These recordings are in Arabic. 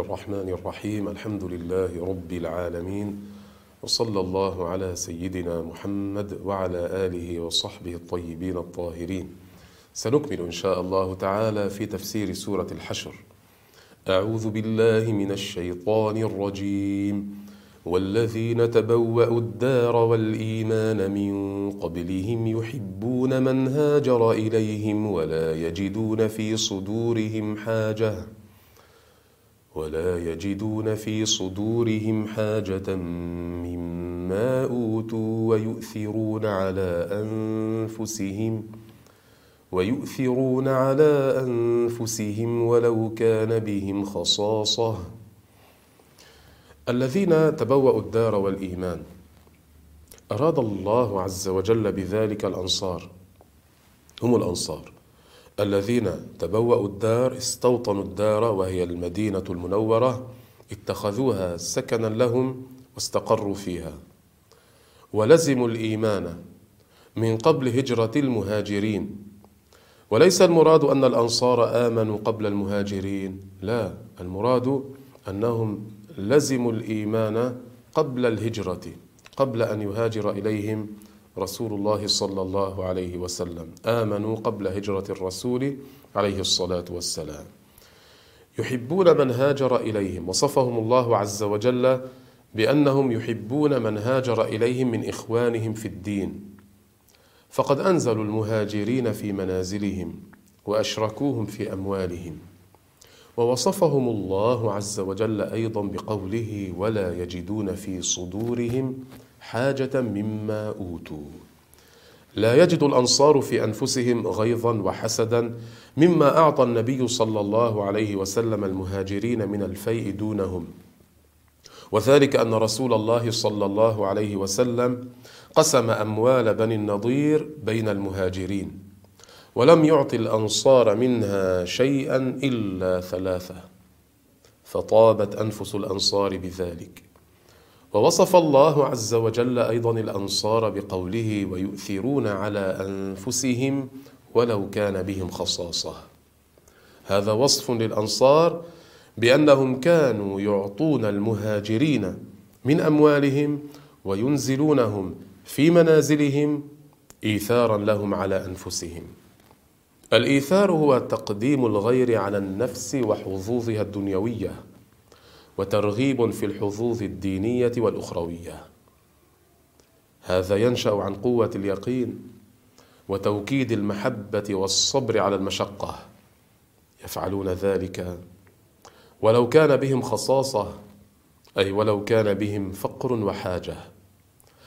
الرحمن الرحيم الحمد لله رب العالمين وصلى الله على سيدنا محمد وعلى آله وصحبه الطيبين الطاهرين سنكمل إن شاء الله تعالى في تفسير سورة الحشر أعوذ بالله من الشيطان الرجيم والذين تبوأوا الدار والإيمان من قبلهم يحبون من هاجر إليهم ولا يجدون في صدورهم حاجة ولا يجدون في صدورهم حاجة مما أوتوا ويؤثرون على أنفسهم ويؤثرون على أنفسهم ولو كان بهم خصاصة. الذين تبوأوا الدار والإيمان أراد الله عز وجل بذلك الأنصار هم الأنصار. الذين تبوأوا الدار استوطنوا الدار وهي المدينة المنورة اتخذوها سكنا لهم واستقروا فيها. ولزموا الإيمان من قبل هجرة المهاجرين. وليس المراد أن الأنصار آمنوا قبل المهاجرين لا المراد أنهم لزموا الإيمان قبل الهجرة قبل أن يهاجر إليهم رسول الله صلى الله عليه وسلم آمنوا قبل هجرة الرسول عليه الصلاة والسلام يحبون من هاجر إليهم وصفهم الله عز وجل بأنهم يحبون من هاجر إليهم من إخوانهم في الدين فقد أنزلوا المهاجرين في منازلهم وأشركوهم في أموالهم ووصفهم الله عز وجل أيضا بقوله ولا يجدون في صدورهم حاجة مما أوتوا. لا يجد الأنصار في أنفسهم غيظا وحسدا مما أعطى النبي صلى الله عليه وسلم المهاجرين من الفيء دونهم. وذلك أن رسول الله صلى الله عليه وسلم قسم أموال بني النضير بين المهاجرين ولم يعط الأنصار منها شيئا إلا ثلاثة فطابت أنفس الأنصار بذلك. ووصف الله عز وجل أيضا الأنصار بقوله ويؤثرون على أنفسهم ولو كان بهم خصاصة. هذا وصف للأنصار بأنهم كانوا يعطون المهاجرين من أموالهم وينزلونهم في منازلهم إيثارا لهم على أنفسهم. الإيثار هو تقديم الغير على النفس وحظوظها الدنيوية. وترغيب في الحظوظ الدينية والأخروية. هذا ينشأ عن قوة اليقين وتوكيد المحبة والصبر على المشقة. يفعلون ذلك ولو كان بهم خصاصة أي ولو كان بهم فقر وحاجة.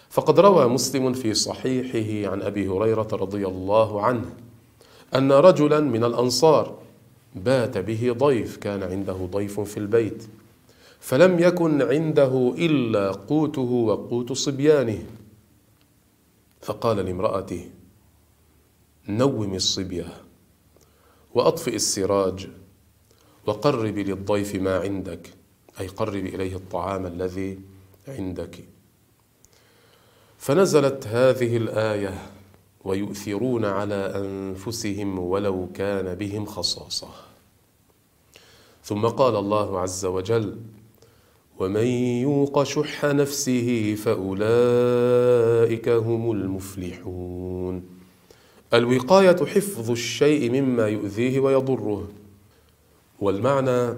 فقد روى مسلم في صحيحه عن أبي هريرة رضي الله عنه أن رجلا من الأنصار بات به ضيف كان عنده ضيف في البيت. فلم يكن عنده إلا قوته وقوت صبيانه. فقال لامرأته نوم الصبية وأطفئ السراج وقربي للضيف ما عندك أي قربي إليه الطعام الذي عندك. فنزلت هذه الآية ويؤثرون على أنفسهم ولو كان بهم خصاصة. ثم قال الله عز وجل ومن يوق شح نفسه فأولئك هم المفلحون. الوقاية حفظ الشيء مما يؤذيه ويضره. والمعنى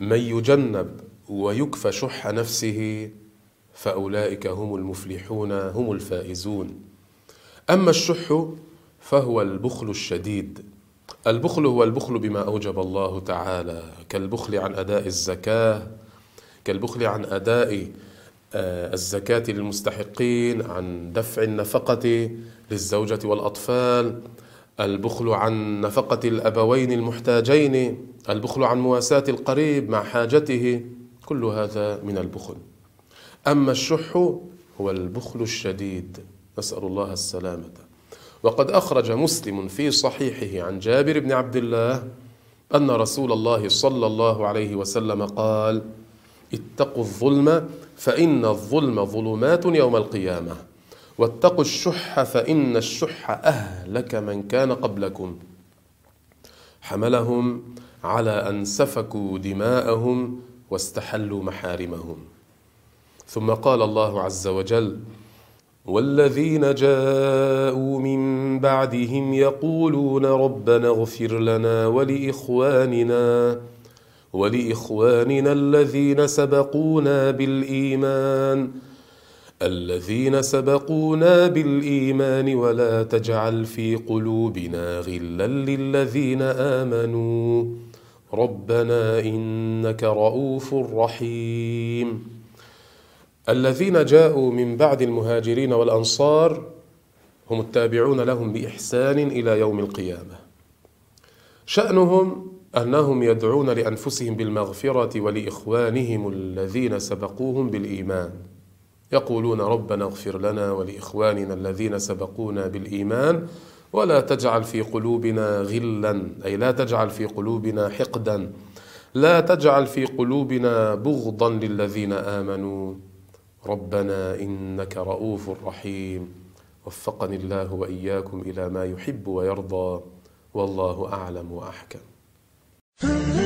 من يجنب ويكفى شح نفسه فأولئك هم المفلحون هم الفائزون. أما الشح فهو البخل الشديد. البخل هو البخل بما أوجب الله تعالى كالبخل عن أداء الزكاة كالبخل عن أداء الزكاة للمستحقين عن دفع النفقة للزوجة والأطفال البخل عن نفقة الأبوين المحتاجين البخل عن مواساة القريب مع حاجته كل هذا من البخل. أما الشح هو البخل الشديد نسأل الله السلامة. وقد أخرج مسلم في صحيحه عن جابر بن عبد الله أن رسول الله صلى الله عليه وسلم قال اتقوا الظلم فإن الظلم ظلمات يوم القيامة. واتقوا الشح فإن الشح أهلك من كان قبلكم. حملهم على أن سفكوا دماءهم واستحلوا محارمهم. ثم قال الله عز وجل والذين جاءوا من بعدهم يقولون ربنا اغفر لنا ولإخواننا ولإخواننا الذين سبقونا بالإيمان الذين سبقونا بالإيمان ولا تجعل في قلوبنا غلا للذين آمنوا. ربنا إنك رؤوف رحيم. الذين جاءوا من بعد المهاجرين والأنصار هم التابعون لهم بإحسان إلى يوم القيامة. شأنهم أنهم يدعون لأنفسهم بالمغفرة ولإخوانهم الذين سبقوهم بالإيمان. يقولون ربنا اغفر لنا ولإخواننا الذين سبقونا بالإيمان ولا تجعل في قلوبنا غلا أي لا تجعل في قلوبنا حقدا. لا تجعل في قلوبنا بغضا للذين آمنوا. ربنا إنك رؤوف رحيم. وفقني الله وإياكم إلى ما يحب ويرضى. والله أعلم وأحكم. Hello.